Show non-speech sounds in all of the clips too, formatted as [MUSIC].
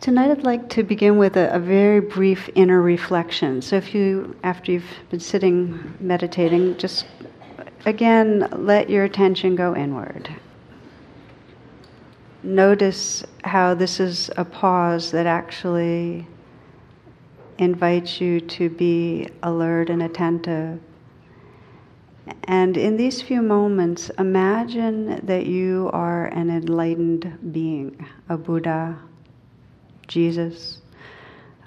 Tonight I'd like to begin with a, a, very brief inner reflection. So if you, after you've been sitting meditating, just again let your attention go inward. Notice how this is a pause that actually invites you to be alert and attentive. And in these few moments, imagine that you are an enlightened being, a Buddha, Jesus.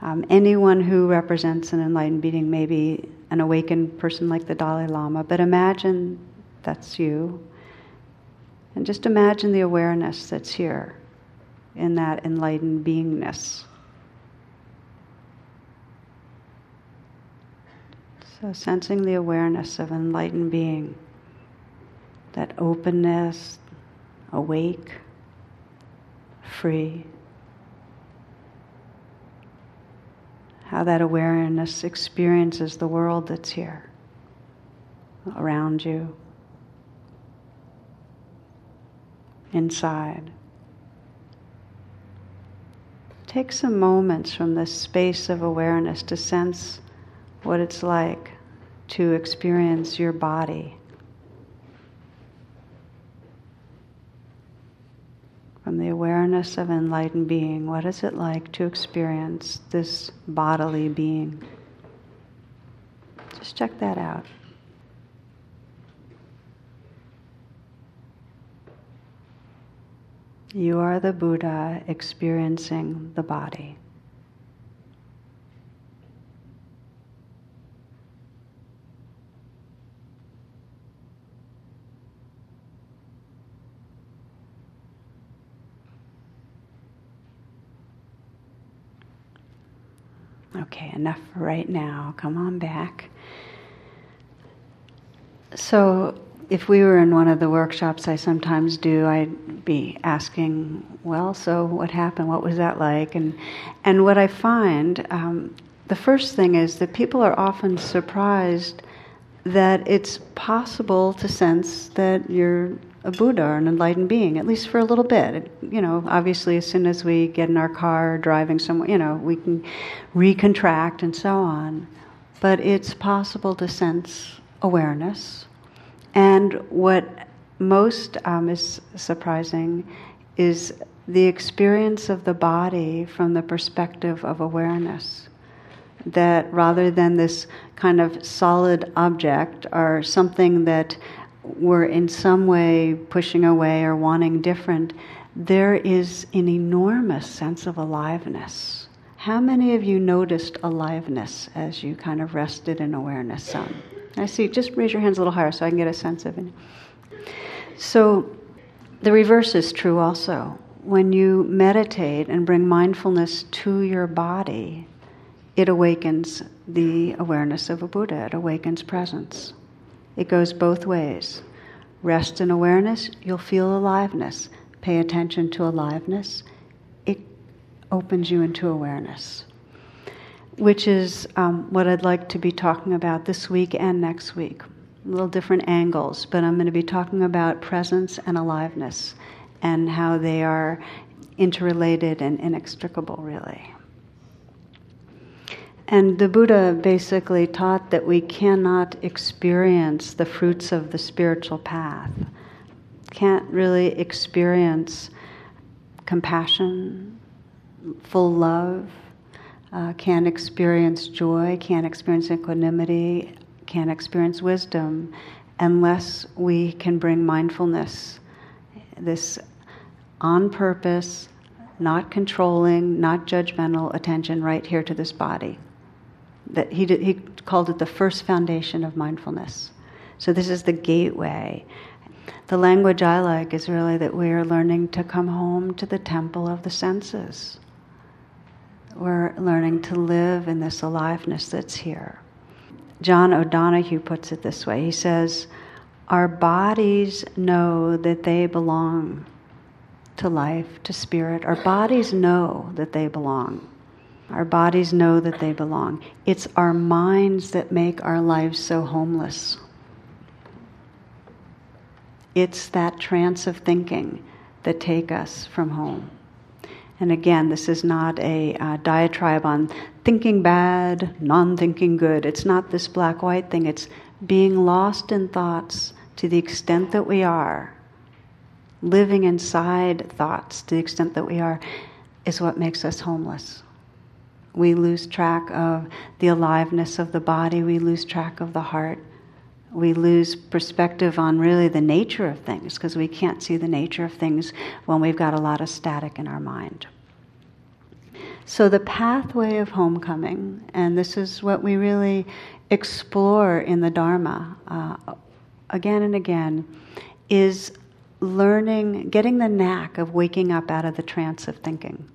Um, anyone who represents an enlightened being, maybe an awakened person like the Dalai Lama, but imagine that's you. And just imagine the awareness that's here in that enlightened beingness. So, sensing the awareness of enlightened being, that openness, awake, free. How that awareness experiences the world that's here, around you, inside. Take some moments from this space of awareness to sense what it's like to experience your body from the awareness of enlightened being, what is it like to experience this bodily being? Just check that out. You are the Buddha experiencing the body. Okay, enough for right now. Come on back. So, if we were in one of the workshops I sometimes do, I'd be asking, "Well, so what happened? What was that like?" And and what I find, um, the first thing is that people are often surprised that it's possible to sense that you're a Buddha or an enlightened being, at least for a little bit. You know, obviously, as soon as we get in our car driving somewhere, you know, we can recontract and so on. But it's possible to sense awareness. And what most um, is surprising is the experience of the body from the perspective of awareness. That rather than this kind of solid object or something that we're in some way pushing away or wanting different, there is an enormous sense of aliveness. How many of you noticed aliveness as you kind of rested in awareness some? I see, just raise your hands a little higher so I can get a sense of it. So the reverse is true also. When you meditate and bring mindfulness to your body, it awakens the awareness of a Buddha, it awakens presence. It goes both ways. Rest in awareness, you'll feel aliveness. Pay attention to aliveness, it opens you into awareness. Which is um, what I'd like to be talking about this week and next week. A little different angles, but I'm going to be talking about presence and aliveness and how they are interrelated and inextricable, really. And the Buddha basically taught that we cannot experience the fruits of the spiritual path, can't really experience compassion, full love, uh, can't experience joy, can't experience equanimity, can't experience wisdom unless we can bring mindfulness, this on purpose, not controlling, not judgmental attention right here to this body that he, did, he called it the first foundation of mindfulness. So this is the gateway. The language I like is really that we are learning to come home to the temple of the senses. We're learning to live in this aliveness that's here. John O'Donohue puts it this way he says, Our bodies know that they belong to life, to spirit. Our bodies know that they belong. Our bodies know that they belong. It's our minds that make our lives so homeless. It's that trance of thinking that take us from home. And again, this is not a uh, diatribe on thinking bad, non thinking good. It's not this black white thing. It's being lost in thoughts to the extent that we are, living inside thoughts to the extent that we are, is what makes us homeless. We lose track of the aliveness of the body, we lose track of the heart. We lose perspective on really the nature of things because we can't see the nature of things when we've got a lot of static in our mind. So, the pathway of homecoming, and this is what we really explore in the Dharma uh, again and again, is learning, getting the knack of waking up out of the trance of thinking.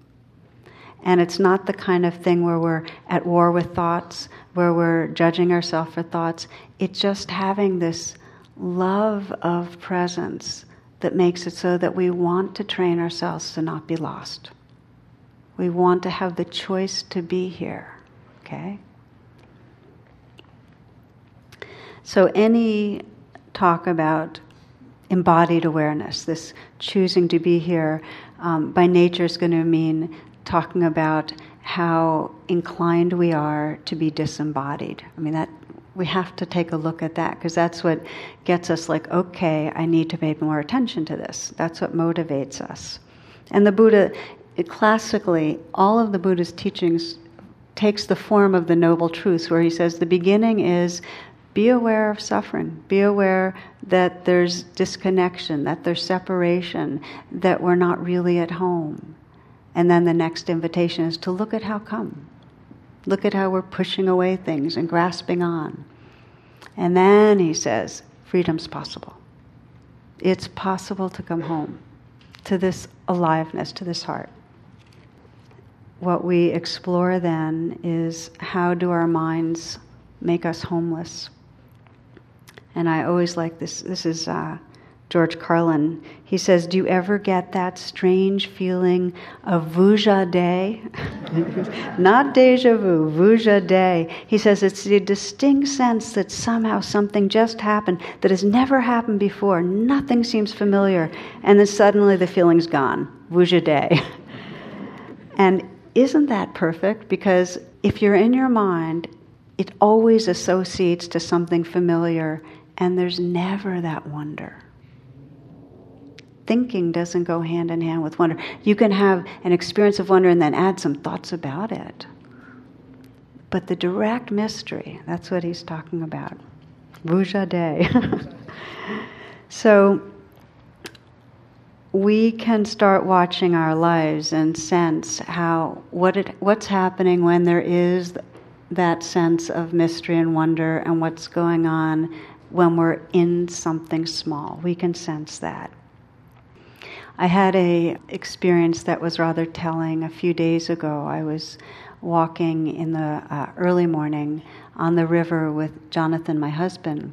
And it's not the kind of thing where we're at war with thoughts, where we're judging ourselves for thoughts. It's just having this love of presence that makes it so that we want to train ourselves to not be lost. We want to have the choice to be here. Okay? So, any talk about embodied awareness, this choosing to be here, um, by nature is going to mean talking about how inclined we are to be disembodied. I mean, that we have to take a look at that because that's what gets us like, okay, I need to pay more attention to this. That's what motivates us. And the Buddha, it, classically, all of the Buddha's teachings takes the form of the Noble Truths, where he says the beginning is be aware of suffering. Be aware that there's disconnection, that there's separation, that we're not really at home. And then the next invitation is to look at how come. Look at how we're pushing away things and grasping on. And then he says, freedom's possible. It's possible to come home to this aliveness, to this heart. What we explore then is how do our minds make us homeless? And I always like this. This is uh, George Carlin. He says, Do you ever get that strange feeling of vuja de? [LAUGHS] Not deja vu, vuja de. He says it's the distinct sense that somehow something just happened that has never happened before. Nothing seems familiar. And then suddenly the feeling's gone. Vuja de. [LAUGHS] and isn't that perfect? Because if you're in your mind, it always associates to something familiar, and there's never that wonder thinking doesn't go hand in hand with wonder. You can have an experience of wonder and then add some thoughts about it. But the direct mystery, that's what he's talking about. Vuja de. [LAUGHS] so we can start watching our lives and sense how what it, what's happening when there is that sense of mystery and wonder and what's going on when we're in something small. We can sense that. I had a experience that was rather telling a few days ago. I was walking in the uh, early morning on the river with Jonathan, my husband,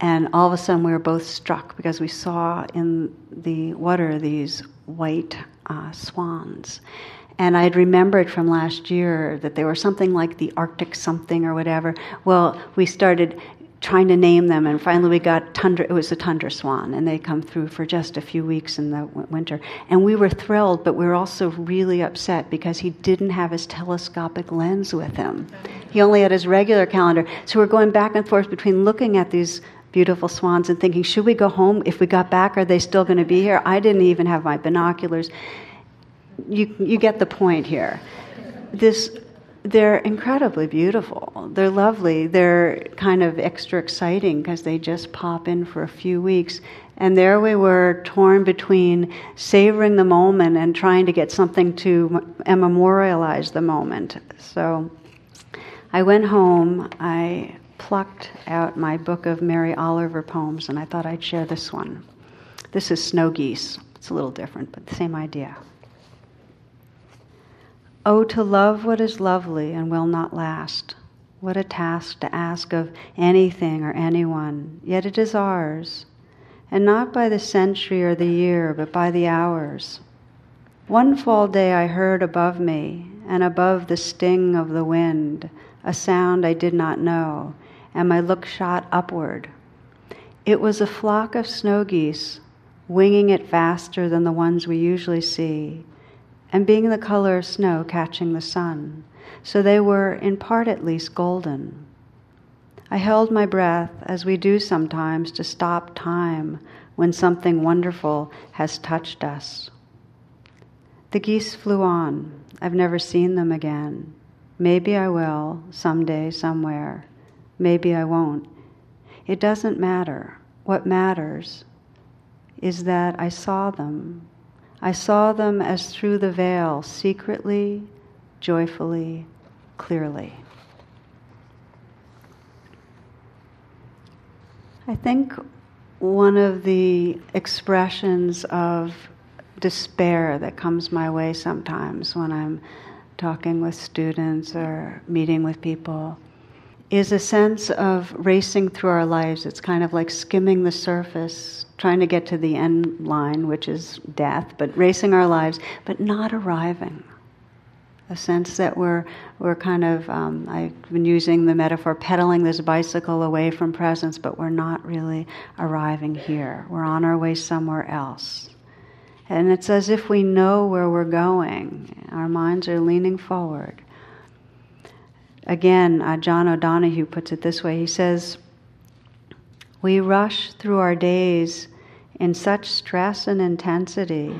and all of a sudden we were both struck because we saw in the water these white uh, swans. And I had remembered from last year that they were something like the Arctic something or whatever. Well, we started trying to name them, and finally we got tundra. It was a tundra swan, and they come through for just a few weeks in the winter. And we were thrilled, but we were also really upset because he didn't have his telescopic lens with him. He only had his regular calendar. So we're going back and forth between looking at these beautiful swans and thinking, should we go home? If we got back, are they still going to be here? I didn't even have my binoculars. You, you get the point here. This they're incredibly beautiful. They're lovely. They're kind of extra exciting because they just pop in for a few weeks. And there we were, torn between savoring the moment and trying to get something to memorialize the moment. So I went home. I plucked out my book of Mary Oliver poems, and I thought I'd share this one. This is Snow Geese. It's a little different, but the same idea. Oh, to love what is lovely and will not last. What a task to ask of anything or anyone, yet it is ours, and not by the century or the year, but by the hours. One fall day I heard above me, and above the sting of the wind, a sound I did not know, and my look shot upward. It was a flock of snow geese, winging it faster than the ones we usually see and being the color of snow catching the sun. So they were, in part at least, golden. I held my breath, as we do sometimes, to stop time when something wonderful has touched us. The geese flew on. I've never seen them again. Maybe I will, someday, somewhere. Maybe I won't. It doesn't matter. What matters is that I saw them. I saw them as through the veil, secretly, joyfully, clearly. I think one of the expressions of despair that comes my way sometimes when I'm talking with students or meeting with people is a sense of racing through our lives. It's kind of like skimming the surface, trying to get to the end line, which is death, but racing our lives, but not arriving. A sense that we're, we're kind of, um, I've been using the metaphor, pedaling this bicycle away from presence, but we're not really arriving here. We're on our way somewhere else. And it's as if we know where we're going. Our minds are leaning forward. Again, uh, John O'Donohue puts it this way he says, We rush through our days in such stress and intensity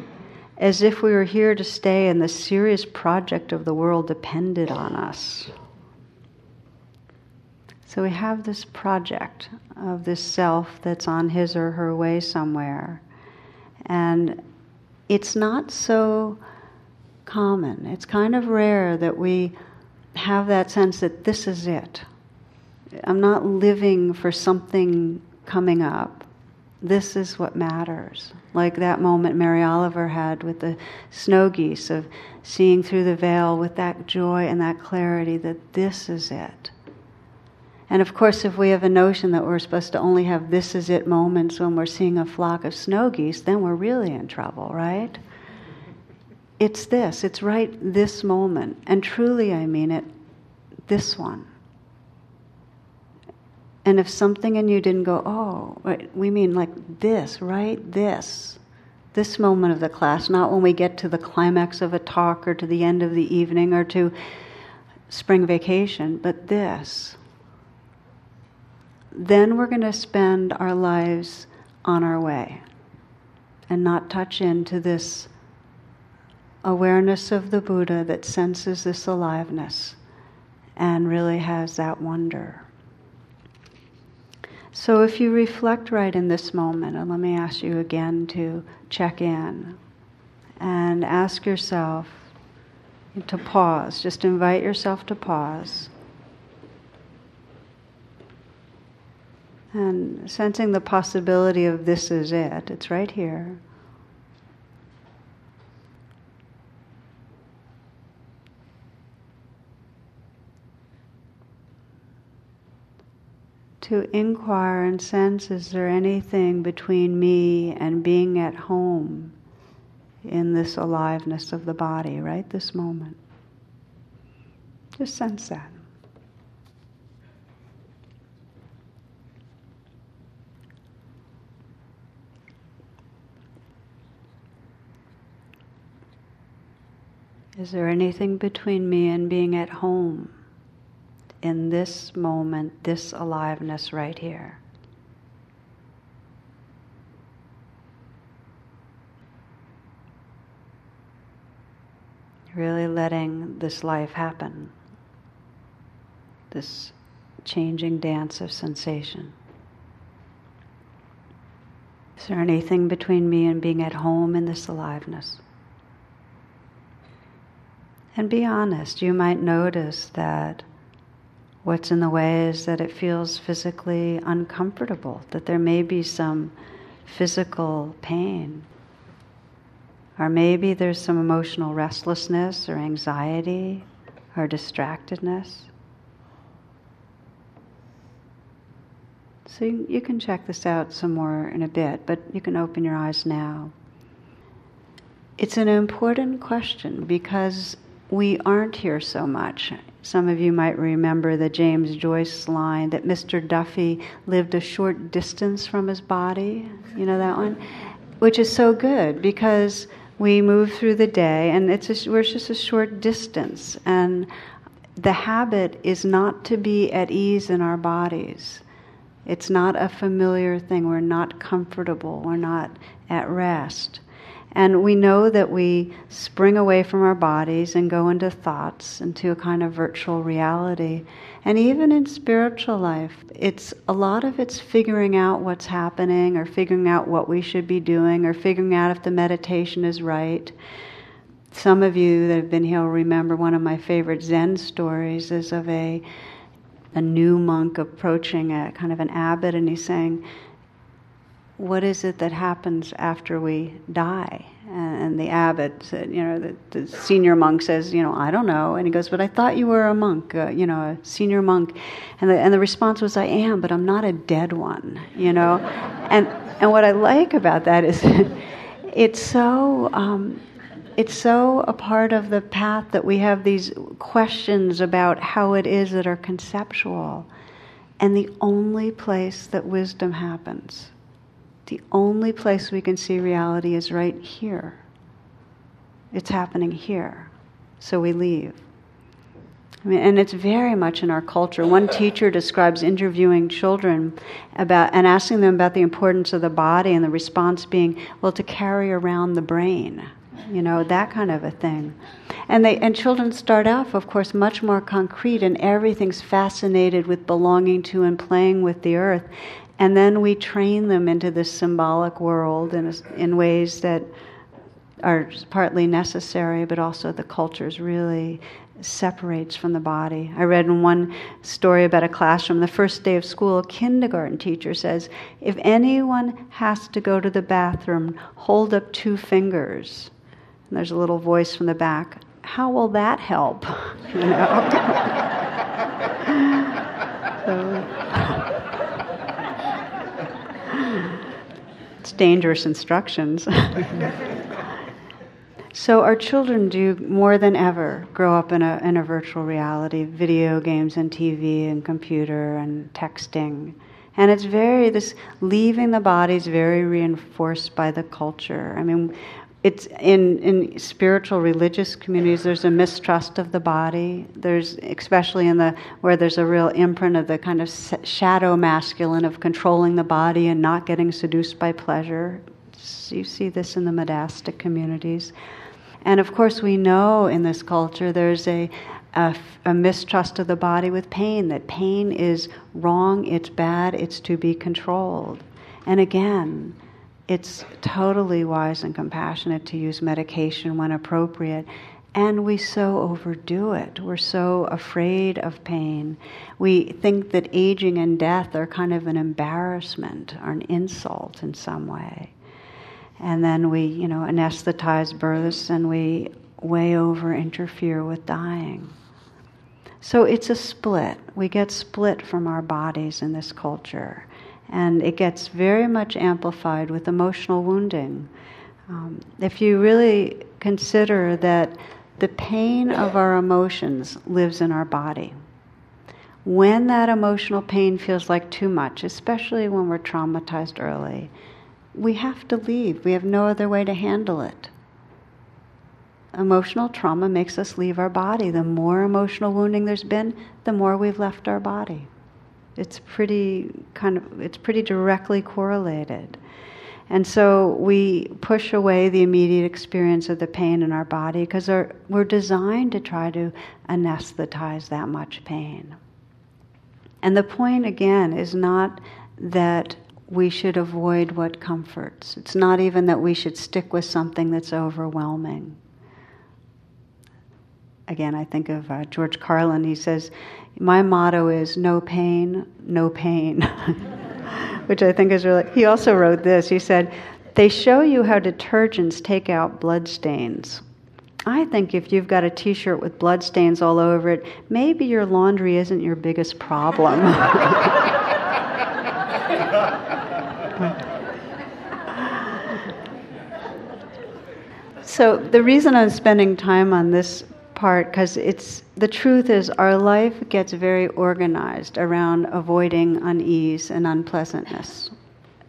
as if we were here to stay and the serious project of the world depended on us. So we have this project of this self that's on his or her way somewhere. And it's not so common. It's kind of rare that we have that sense that this is it. I'm not living for something coming up. This is what matters. Like that moment Mary Oliver had with the snow geese of seeing through the veil with that joy and that clarity that this is it. And of course, if we have a notion that we're supposed to only have this is it moments when we're seeing a flock of snow geese, then we're really in trouble, right? It's this, it's right this moment. And truly, I mean it, this one. And if something in you didn't go, oh, we mean like this, right? This. This moment of the class, not when we get to the climax of a talk or to the end of the evening or to spring vacation, but this then we're going to spend our lives on our way and not touch into this awareness of the Buddha that senses this aliveness and really has that wonder. So, if you reflect right in this moment, and let me ask you again to check in and ask yourself to pause, just invite yourself to pause. and sensing the possibility of this is it. It's right here. To inquire and sense is there anything between me and being at home in this aliveness of the body, right? This moment. Just sense that. Is there anything between me and being at home in this moment, this aliveness right here? Really letting this life happen, this changing dance of sensation. Is there anything between me and being at home in this aliveness? And be honest. You might notice that what's in the way is that it feels physically uncomfortable, that there may be some physical pain. Or maybe there's some emotional restlessness or anxiety or distractedness. So you, can check this out some more in a bit, but you can open your eyes now. It's an important question because we aren't here so much. Some of you might remember the James Joyce line that Mr. Duffy lived a short distance from his body. You know that one? Which is so good because we move through the day, and it's a, we're just a short distance, and the habit is not to be at ease in our bodies. It's not a familiar thing. We're not comfortable. We're not at rest. And we know that we spring away from our bodies and go into thoughts, into a kind of virtual reality. And even in spiritual life, it's a lot of it's figuring out what's happening or figuring out what we should be doing or figuring out if the meditation is right. Some of you that have been here will remember one of my favorite Zen stories is of a a new monk approaching a kind of an abbot and he's saying, what is it that happens after we die? And the abbot said, you know, the, the, senior monk says, you know, I don't know. And he goes, but I thought you were a monk, uh, you know, a senior monk. And the, and the response was, I am, but I'm not a dead one, you know. and, and what I like about that is [LAUGHS] it's so, um, it's so a part of the path that we have these questions about how it is that are conceptual. And the only place that wisdom happens the only place we can see reality is right here. It's happening here. So we leave. I mean, and it's very much in our culture. One teacher describes interviewing children about and asking them about the importance of the body, and the response being, "Well, to carry around the brain." you know that kind of a thing and they and children start off of course much more concrete and everything's fascinated with belonging to and playing with the earth and then we train them into this symbolic world in, in ways that are partly necessary, but also the cultures really separates from the body. I read in one story about a classroom, the first day of school, a kindergarten teacher says, If anyone has to go to the bathroom, hold up two fingers. And there's a little voice from the back, How will that help? [LAUGHS] you know? [LAUGHS] it's dangerous instructions. [LAUGHS] so our children do more than ever grow up in a, in a virtual reality, video games and TV and computer and texting. And it's very, this leaving the body is very reinforced by the culture. I mean, it's in, in spiritual religious communities there's a mistrust of the body. There's especially in the where there's a real imprint of the kind of shadow masculine of controlling the body and not getting seduced by pleasure. You see this in the monastic communities. And of course we know in this culture there's a, a, a mistrust of the body with pain that pain is wrong it's bad it's to be controlled. And again it's totally wise and compassionate to use medication when appropriate. And we so overdo it. We're so afraid of pain. We think that aging and death are kind of an embarrassment or an insult in some way. And then we, you know, anesthetize births and we way over interfere with dying. So it's a split. We get split from our bodies in this culture and it gets very much amplified with emotional wounding. Um, if you really consider that the pain of our emotions lives in our body, when that emotional pain feels like too much, especially when we're traumatized early, we have to leave. We have no other way to handle it. Emotional trauma makes us leave our body. The more emotional wounding there's been, the more we've left our body. It's pretty kind of it's pretty directly correlated. And so we push away the immediate experience of the pain in our body because we're designed to try to anesthetize that much pain. And the point, again, is not that we should avoid what comforts. It's not even that we should stick with something that's overwhelming. Again, I think of uh, George Carlin. He says, my motto is no pain, no pain, [LAUGHS] which I think is really. He also wrote this. He said, They show you how detergents take out blood stains. I think if you've got a t shirt with blood stains all over it, maybe your laundry isn't your biggest problem. [LAUGHS] so, the reason I'm spending time on this part because it's the truth is our life gets very organized around avoiding unease and unpleasantness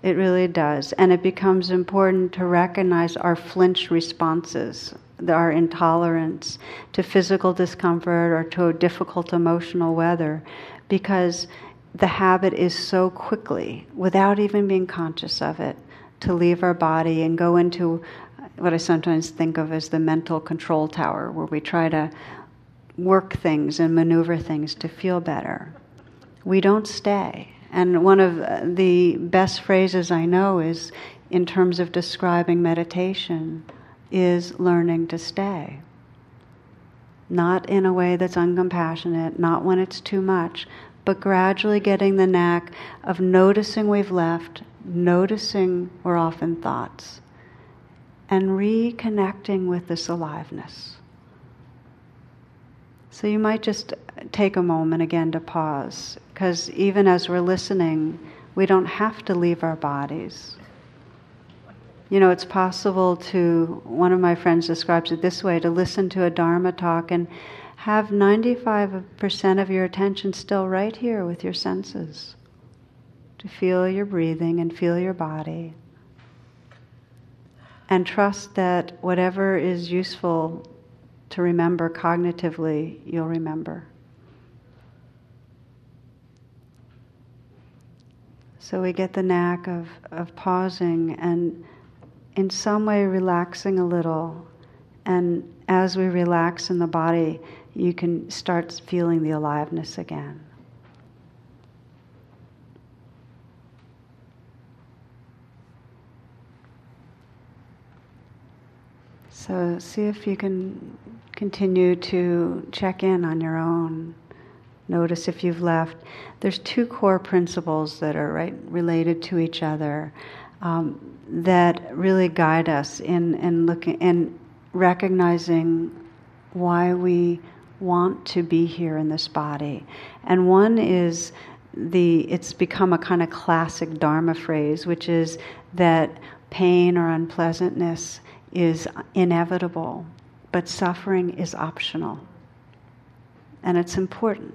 It really does. And it becomes important to recognize our flinch responses, our intolerance to physical discomfort or to difficult emotional weather, because the habit is so quickly, without even being conscious of it, to leave our body and go into what I sometimes think of as the mental control tower, where we try to work things and maneuver things to feel better. We don't stay. And one of uh, the best phrases I know is, in terms of describing meditation, is learning to stay. Not in a way that's uncompassionate, not when it's too much, but gradually getting the knack of noticing we've left, noticing we're often thoughts, and reconnecting with this aliveness. So you might just take a moment again to pause, because even as we're listening, we don't have to leave our bodies. You know, it's possible to, one of my friends describes it this way to listen to a Dharma talk and have 95% of your attention still right here with your senses. To feel your breathing and feel your body. And trust that whatever is useful to remember cognitively, you'll remember. So we get the knack of, of pausing and in some way relaxing a little. And as we relax in the body, you can start feeling the aliveness again. So, see if you can continue to check in on your own. Notice if you've left. There's two core principles that are right related to each other um, that really guide us in, in looking in recognizing why we want to be here in this body. And one is the it's become a kind of classic dharma phrase which is that pain or unpleasantness is inevitable but suffering is optional. And it's important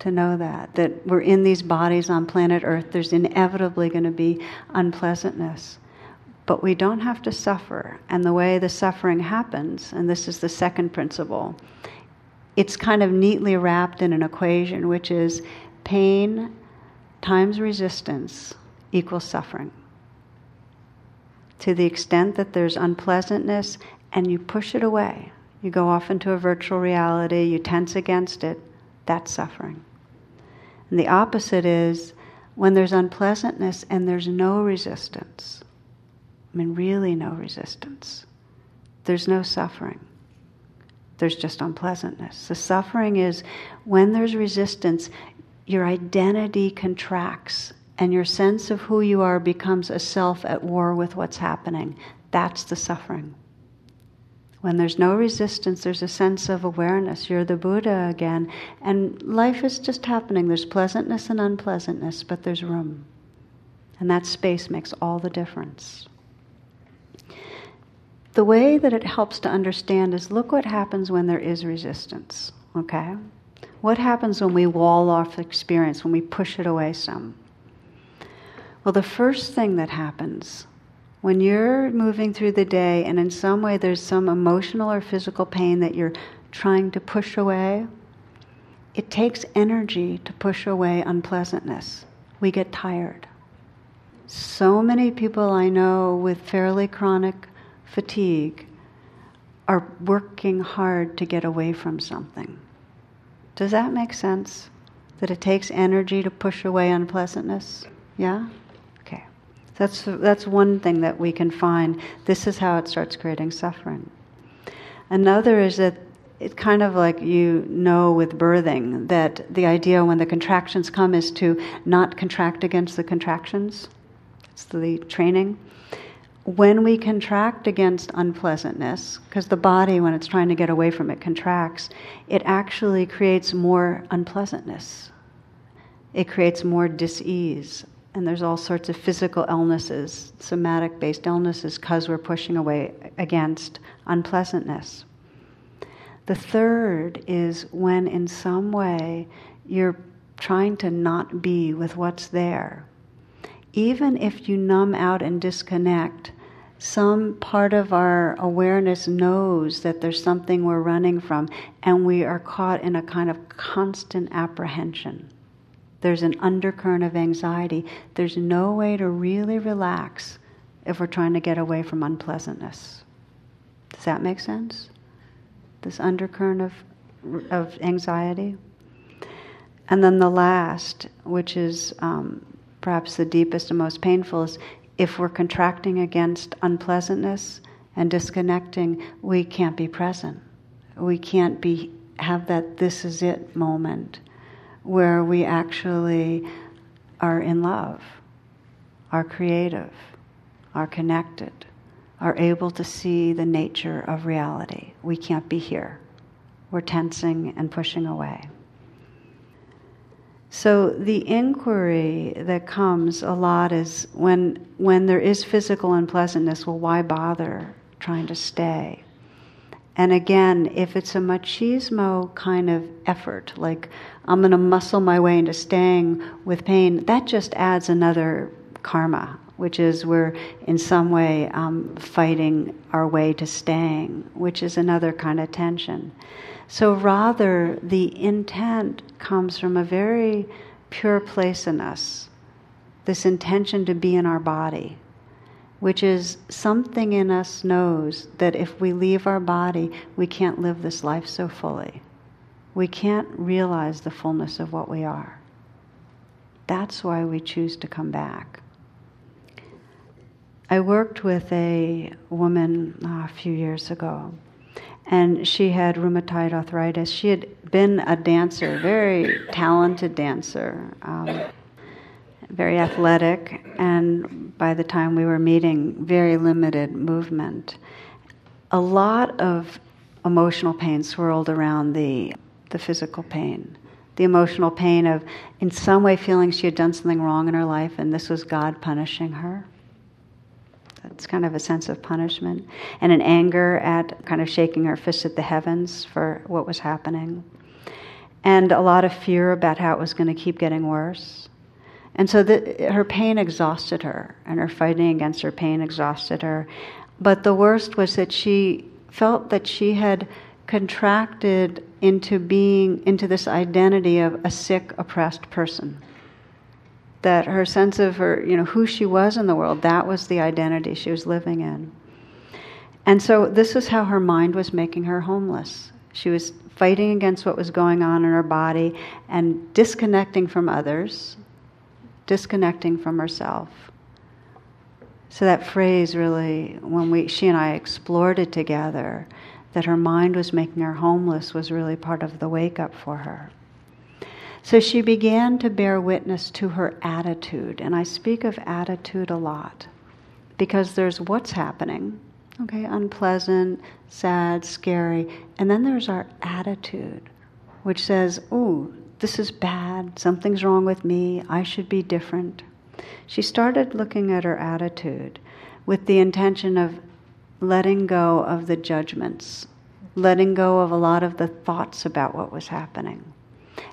to know that that we're in these bodies on planet earth. There's inevitably going to be unpleasantness. But we don't have to suffer. And the way the suffering happens and this is the second principle it's kind of neatly wrapped in an equation, which is pain times resistance equals suffering. To the extent that there's unpleasantness and you push it away, you go off into a virtual reality, you tense against it, that's suffering. And the opposite is when there's unpleasantness and there's no resistance. I mean, really no resistance. There's no suffering there's just unpleasantness. The suffering is when there's resistance, your identity contracts and your sense of who you are becomes a self at war with what's happening. That's the suffering. When there's no resistance, there's a sense of awareness. You're the Buddha again. And life is just happening. There's pleasantness and unpleasantness, but there's room. And that space makes all the difference the way that it helps to understand is look what happens when there is resistance, okay? What happens when we wall off experience, when we push it away some? Well, the first thing that happens when you're moving through the day and in some way there's some emotional or physical pain that you're trying to push away, it takes energy to push away unpleasantness. We get tired. So many people I know with fairly chronic fatigue are working hard to get away from something. Does that make sense? That it takes energy to push away unpleasantness? Yeah? That's, that's one thing that we can find. This is how it starts creating suffering. Another is that it's kind of like you know with birthing that the idea when the contractions come is to not contract against the contractions. It's the training when we contract against unpleasantness, because the body, when it's trying to get away from it, contracts, it actually creates more unpleasantness. It creates more dis-ease. And there's all sorts of physical illnesses, somatic based illnesses, because we're pushing away against unpleasantness. The third is when, in some way, you're trying to not be with what's there even if you numb out and disconnect, some part of our awareness knows that there's something we're running from, and we are caught in a kind of constant apprehension. There's an undercurrent of anxiety. There's no way to really relax if we're trying to get away from unpleasantness. Does that make sense? This undercurrent of, of anxiety? And then the last, which is um, perhaps the deepest and most painful, is if we're contracting against unpleasantness and disconnecting, we can't be present. We can't be have that this is it moment where we actually are in love, are creative, are connected, are able to see the nature of reality. We can't be here. We're tensing and pushing away. So the inquiry that comes a lot is when when there is physical unpleasantness, well, why bother trying to stay? And again, if it's a machismo kind of effort, like I'm going to muscle my way into staying with pain, that just adds another karma, which is we're in some way um, fighting our way to staying, which is another kind of tension. So rather, the intent comes from a very pure place in us, this intention to be in our body which is something in us knows that if we leave our body, we can't live this life so fully. We can't realize the fullness of what we are. That's why we choose to come back. I worked with a woman uh, a few years ago, and she had rheumatoid arthritis. She had been a dancer, a very talented dancer. Um, very athletic, and by the time we were meeting, very limited movement. A lot of emotional pain swirled around the, the physical pain. The emotional pain of, in some way, feeling she had done something wrong in her life and this was God punishing her. That's kind of a sense of punishment. And an anger at kind of shaking her fist at the heavens for what was happening. And a lot of fear about how it was going to keep getting worse. And so the, her pain exhausted her, and her fighting against her pain exhausted her. But the worst was that she felt that she had contracted into being, into this identity of a sick, oppressed person. That her sense of her, you know, who she was in the world, that was the identity she was living in. And so this is how her mind was making her homeless. She was fighting against what was going on in her body and disconnecting from others disconnecting from herself. So that phrase really, when we, she and I explored it together, that her mind was making her homeless was really part of the wake up for her. So she began to bear witness to her attitude, and I speak of attitude a lot because there's what's happening, okay, unpleasant, sad, scary, and then there's our attitude, which says, Ooh, this is bad, something's wrong with me, I should be different. She started looking at her attitude with the intention of letting go of the judgments, letting go of a lot of the thoughts about what was happening.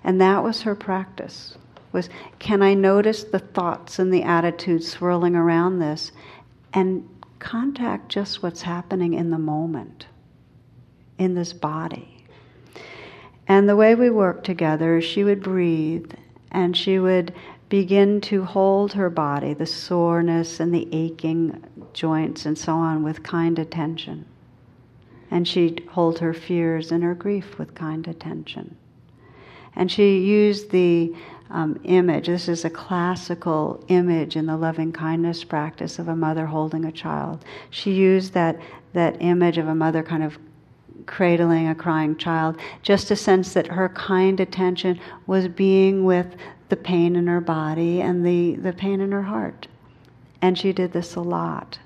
And that was her practice. Was can I notice the thoughts and the attitudes swirling around this and contact just what's happening in the moment in this body? And the way we worked together, she would breathe and she would begin to hold her body, the soreness and the aching joints and so on, with kind attention. And she'd hold her fears and her grief with kind attention. And she used the um, image, this is a classical image in the loving kindness practice of a mother holding a child. She used that, that image of a mother kind of cradling a crying child, just a sense that her kind attention was being with the pain in her body and the, the pain in her heart. And she did this a lot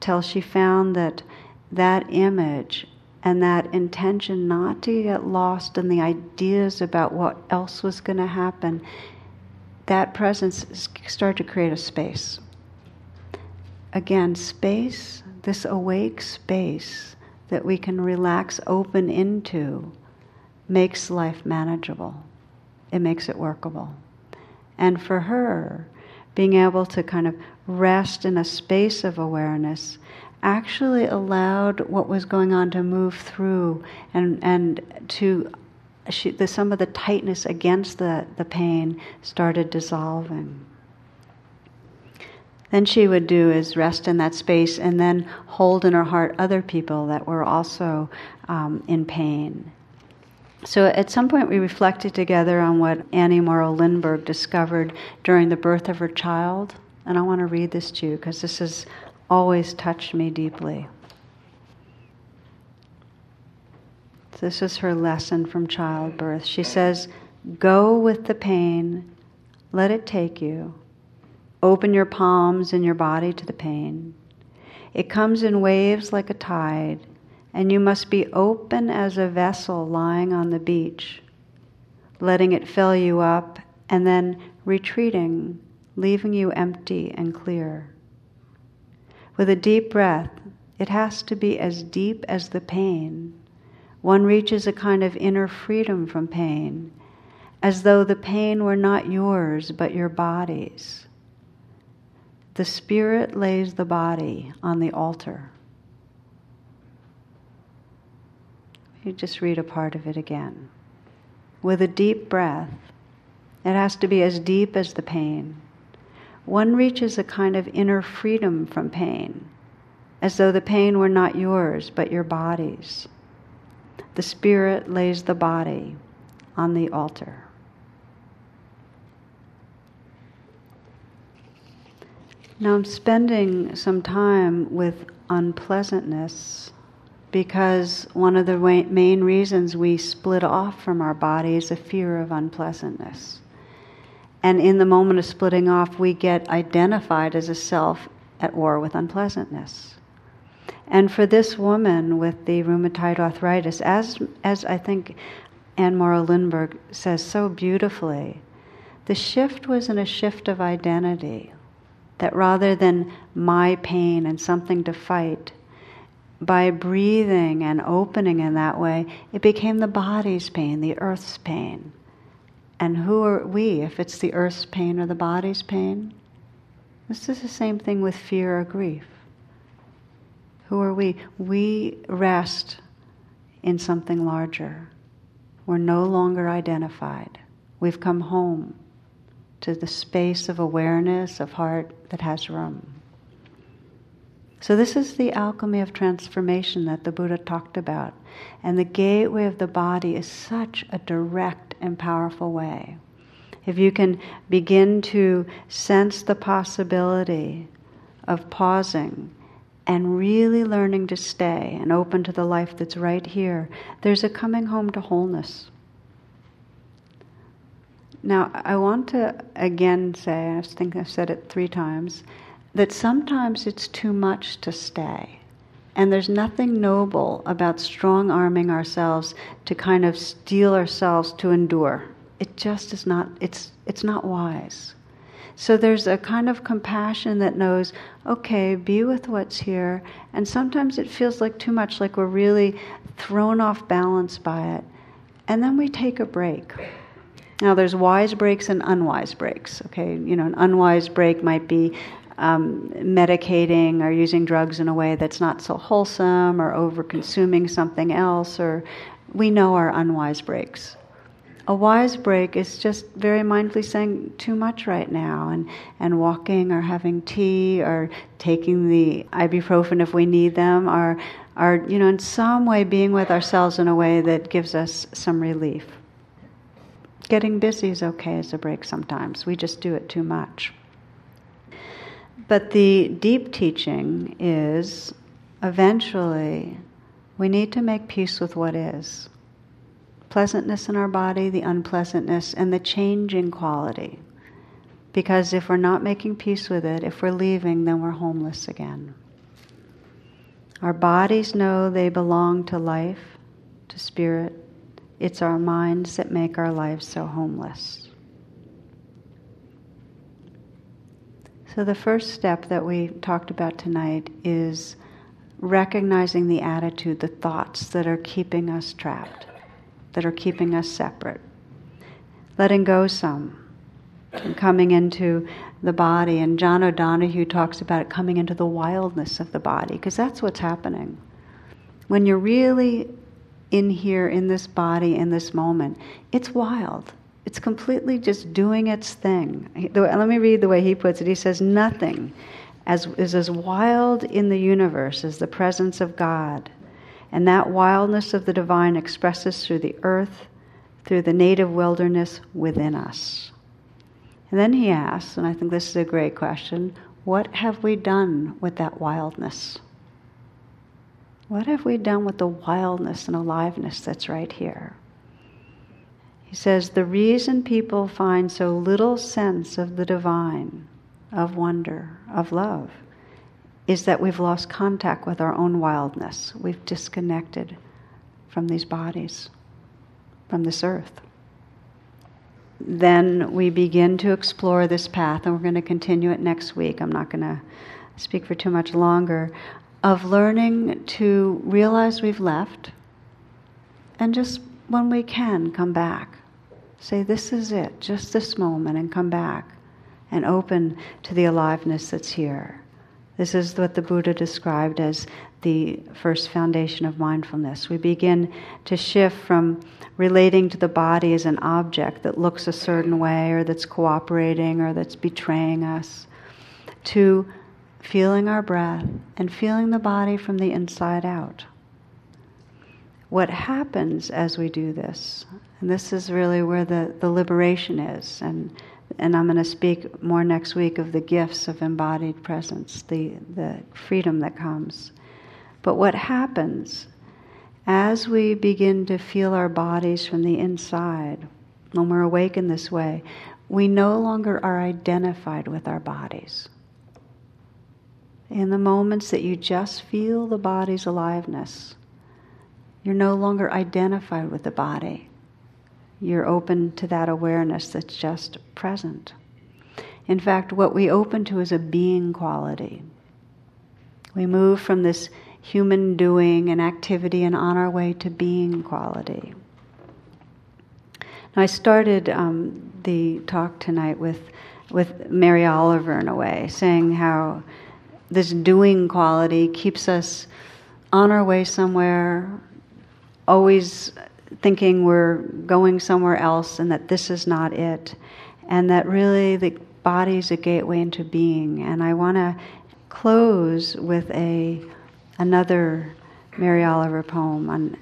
till she found that that image and that intention not to get lost in the ideas about what else was going to happen, that presence started to create a space. Again, space, this awake space that we can relax open into makes life manageable. It makes it workable. And for her, being able to kind of rest in a space of awareness, actually allowed what was going on to move through and, and to she, the, some of the tightness against the, the pain started dissolving. Then she would do is rest in that space and then hold in her heart other people that were also um, in pain. So at some point we reflected together on what Anne Morrow Lindbergh discovered during the birth of her child. And I want to read this to you because this has always touched me deeply. This is her lesson from childbirth. She says, Go with the pain, let it take you. Open your palms and your body to the pain. It comes in waves like a tide, and you must be open as a vessel lying on the beach, letting it fill you up and then retreating, leaving you empty and clear. With a deep breath, it has to be as deep as the pain. One reaches a kind of inner freedom from pain, as though the pain were not yours but your body's. The spirit lays the body on the altar. You just read a part of it again. With a deep breath, it has to be as deep as the pain. One reaches a kind of inner freedom from pain, as though the pain were not yours but your body's. The spirit lays the body on the altar. Now I'm spending some time with unpleasantness because one of the main reasons we split off from our body is a fear of unpleasantness. And in the moment of splitting off, we get identified as a self at war with unpleasantness. And for this woman with the rheumatoid arthritis, as, as I think Anne Morrow Lindbergh says so beautifully, the shift was in a shift of identity that rather than my pain and something to fight, by breathing and opening in that way, it became the body's pain, the earth's pain. And who are we if it's the earth's pain or the body's pain? This is the same thing with fear or grief. Who are we? We rest in something larger. We're no longer identified. We've come home to the space of awareness, of heart that has room. So, this is the alchemy of transformation that the Buddha talked about. And the gateway of the body is such a direct and powerful way. If you can begin to sense the possibility of pausing and really learning to stay and open to the life that's right here, there's a coming home to wholeness. Now, I want to again say, I think I've said it three times, that sometimes it's too much to stay. And there's nothing noble about strong arming ourselves to kind of steel ourselves to endure. It just is not, it's, it's not wise. So there's a kind of compassion that knows, okay, be with what's here. And sometimes it feels like too much, like we're really thrown off balance by it. And then we take a break. Now, there's wise breaks and unwise breaks. Okay, you know, an unwise break might be um, medicating or using drugs in a way that's not so wholesome or over consuming something else, or we know our unwise breaks. A wise break is just very mindfully saying too much right now and, and walking or having tea or taking the ibuprofen if we need them or, or, you know, in some way being with ourselves in a way that gives us some relief. Getting busy is okay as a break sometimes. We just do it too much. But the deep teaching is eventually we need to make peace with what is pleasantness in our body, the unpleasantness, and the changing quality. Because if we're not making peace with it, if we're leaving, then we're homeless again. Our bodies know they belong to life, to spirit, it's our minds that make our lives so homeless. So, the first step that we talked about tonight is recognizing the attitude, the thoughts that are keeping us trapped, that are keeping us separate. Letting go some. and coming into the body. And John O'Donohue talks about it coming into the wildness of the body, because that's what's happening. When you're really in here, in this body, in this moment, it's wild. It's completely just doing its thing. Let me read the way he puts it. He says, Nothing as, is as wild in the universe as the presence of God. And that wildness of the divine expresses through the earth, through the native wilderness within us. And then he asks, and I think this is a great question what have we done with that wildness? What have we done with the wildness and aliveness that's right here? He says the reason people find so little sense of the divine, of wonder, of love, is that we've lost contact with our own wildness. We've disconnected from these bodies, from this earth then we begin to explore this path, and we're going to continue it next week. I'm not going to speak for too much longer, of learning to realize we've left and just when we can come back. Say, this is it, just this moment, and come back and open to the aliveness that's here. This is what the Buddha described as the first foundation of mindfulness. We begin to shift from relating to the body as an object that looks a certain way or that's cooperating or that's betraying us to feeling our breath and feeling the body from the inside out. What happens as we do this, and this is really where the, the liberation is, and, and I'm going to speak more next week of the gifts of embodied presence, the, the freedom that comes. But what happens as we begin to feel our bodies from the inside, when we're awake in this way, we no longer are identified with our bodies. In the moments that you just feel the body's aliveness, you're no longer identified with the body. You're open to that awareness that's just present. In fact, what we open to is a being quality. We move from this human doing and activity and on our way to being quality. Now, I started um, the talk tonight with, with Mary Oliver in a way, saying how this doing quality keeps us on our way somewhere, always thinking we're going somewhere else and that this is not it, and that really the body is a gateway into being. And I want to close with a another Mary Oliver poem on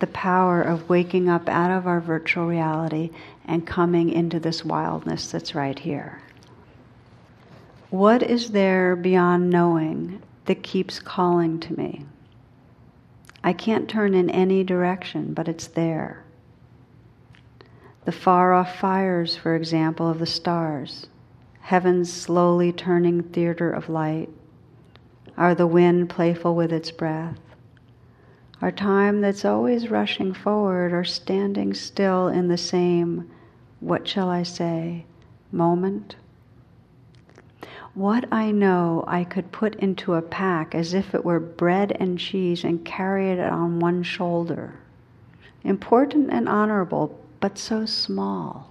the power of waking up out of our virtual reality and coming into this wildness that's right here. What is there beyond knowing that keeps calling to me? I can't turn in any direction, but it's there. The far off fires, for example, of the stars, heaven's slowly turning theater of light are the wind playful with its breath? Our time that's always rushing forward or standing still in the same, what shall I say, moment? What I know I could put into a pack as if it were bread and cheese and carry it on one shoulder. Important and honorable, but so small.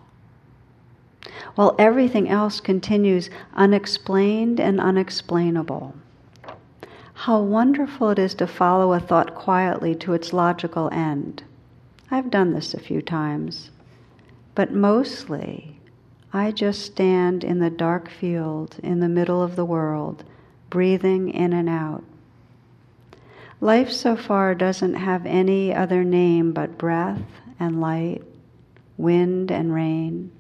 While everything else continues unexplained and unexplainable. How wonderful it is to follow a thought quietly to its logical end. I've done this a few times, but mostly I just stand in the dark field in the middle of the world, breathing in and out. Life so far doesn't have any other name but breath and light, wind and rain.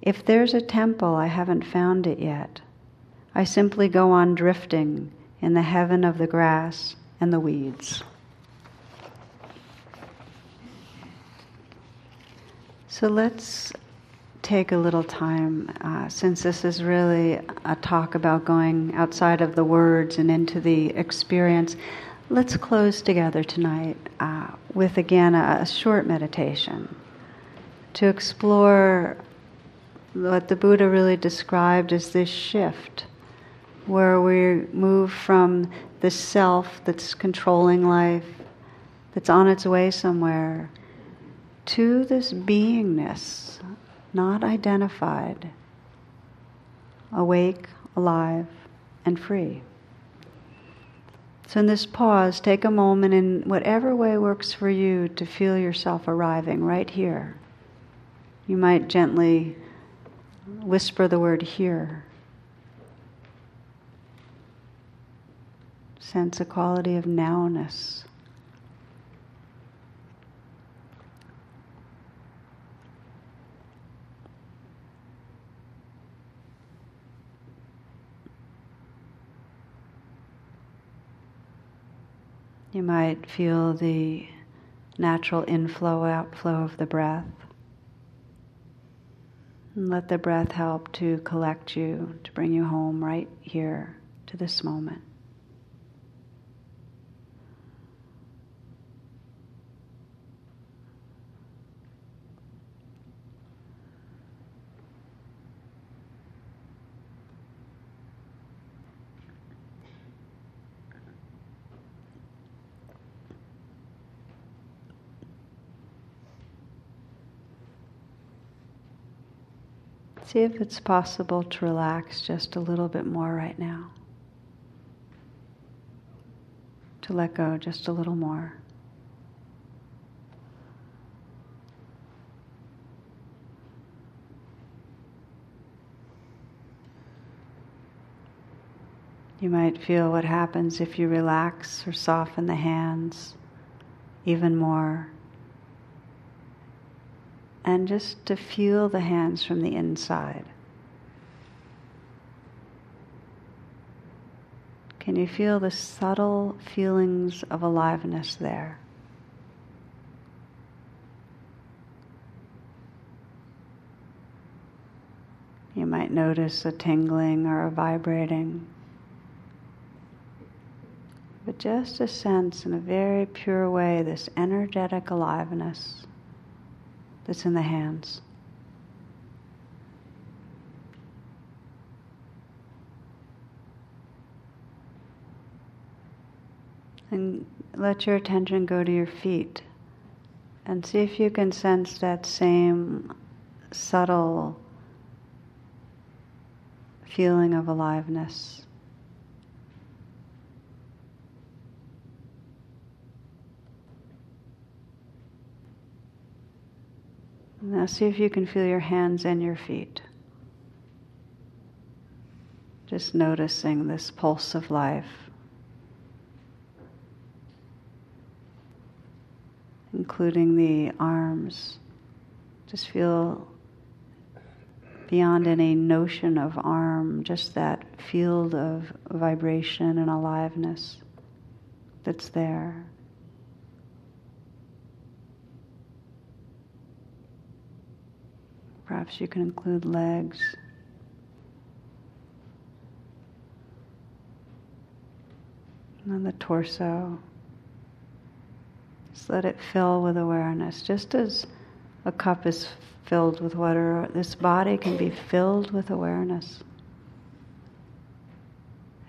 If there's a temple, I haven't found it yet. I simply go on drifting in the heaven of the grass and the weeds. So let's take a little time, uh, since this is really a talk about going outside of the words and into the experience. Let's close together tonight uh, with again a, a short meditation to explore what the Buddha really described as this shift where we move from the self that's controlling life, that's on its way somewhere, to this beingness not identified, awake, alive, and free. So, in this pause, take a moment in whatever way works for you to feel yourself arriving right here. You might gently whisper the word here. Sense a quality of nowness. You might feel the natural inflow, outflow of the breath. And let the breath help to collect you, to bring you home right here to this moment. See if it's possible to relax just a little bit more right now. To let go just a little more. You might feel what happens if you relax or soften the hands even more and just to feel the hands from the inside. Can you feel the subtle feelings of aliveness there? You might notice a tingling or a vibrating. But just a sense in a very pure way, this energetic aliveness that's in the hands. And let your attention go to your feet and see if you can sense that same subtle feeling of aliveness. Now see if you can feel your hands and your feet. Just noticing this pulse of life, including the arms. Just feel beyond any notion of arm, just that field of vibration and aliveness that's there. Perhaps you can include legs. And then the torso. Just let it fill with awareness. Just as a cup is filled with water, this body can be filled with awareness.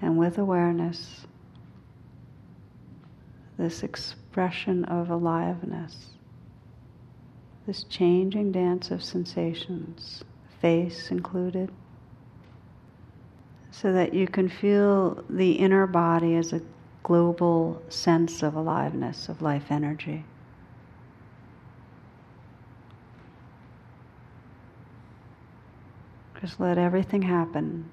And with awareness, this expression of aliveness this changing dance of sensations, face included, so that you can feel the inner body as a global sense of aliveness, of life energy. Just let everything happen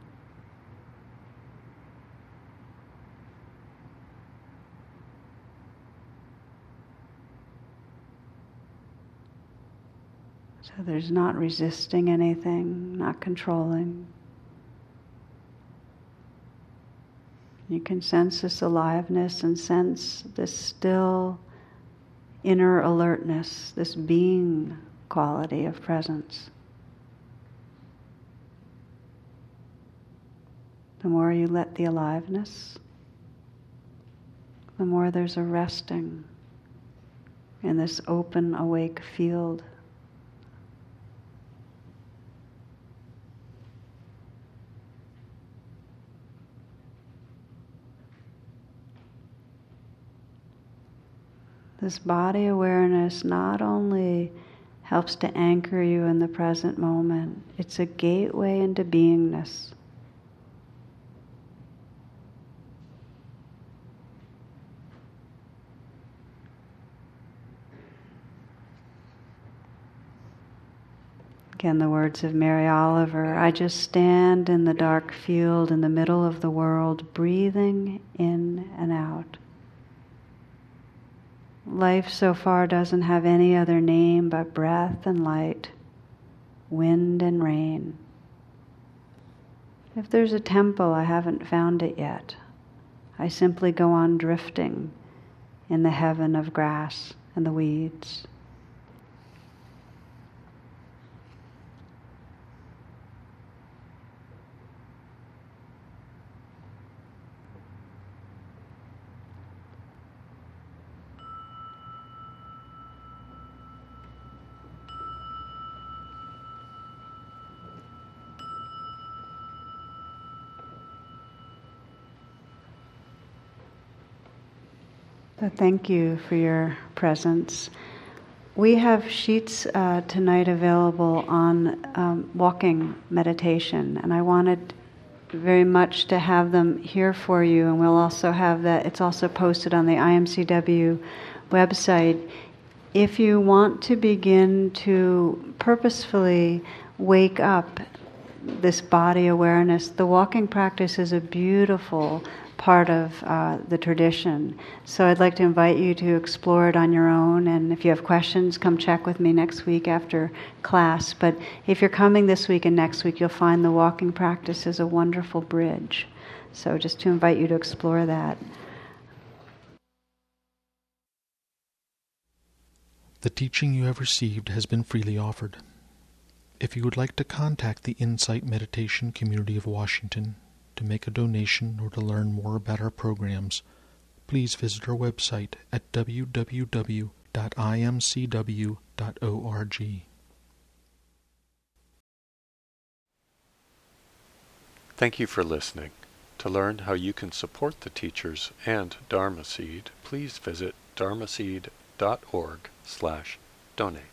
So there's not resisting anything, not controlling. You can sense this aliveness and sense this still inner alertness, this being quality of presence. The more you let the aliveness, the more there's a resting in this open, awake field. This body awareness not only helps to anchor you in the present moment. It's a gateway into beingness. Again, the words of Mary Oliver I just stand in the dark field in the middle of the world, breathing in and out. Life so far doesn't have any other name but breath and light, wind and rain. If there's a temple, I haven't found it yet. I simply go on drifting in the heaven of grass and the weeds. So thank you for your presence. We have sheets uh, tonight available on um, walking meditation, and I wanted very much to have them here for you. And we'll also have that, it's also posted on the IMCW website. If you want to begin to purposefully wake up this body awareness, the walking practice is a beautiful part of uh, the tradition. So I'd like to invite you to explore it on your own. And if you have questions, come check with me next week after class. But if you're coming this week and next week, you'll find the walking practice is a wonderful bridge. So just to invite you to explore that. The teaching you have received has been freely offered. If you would like to contact the Insight Meditation Community of Washington, to make a donation or to learn more about our programs, please visit our website at www.imcw.org. Thank you for listening. To learn how you can support the teachers and Dharma Seed, please visit dharmaseed.org slash donate.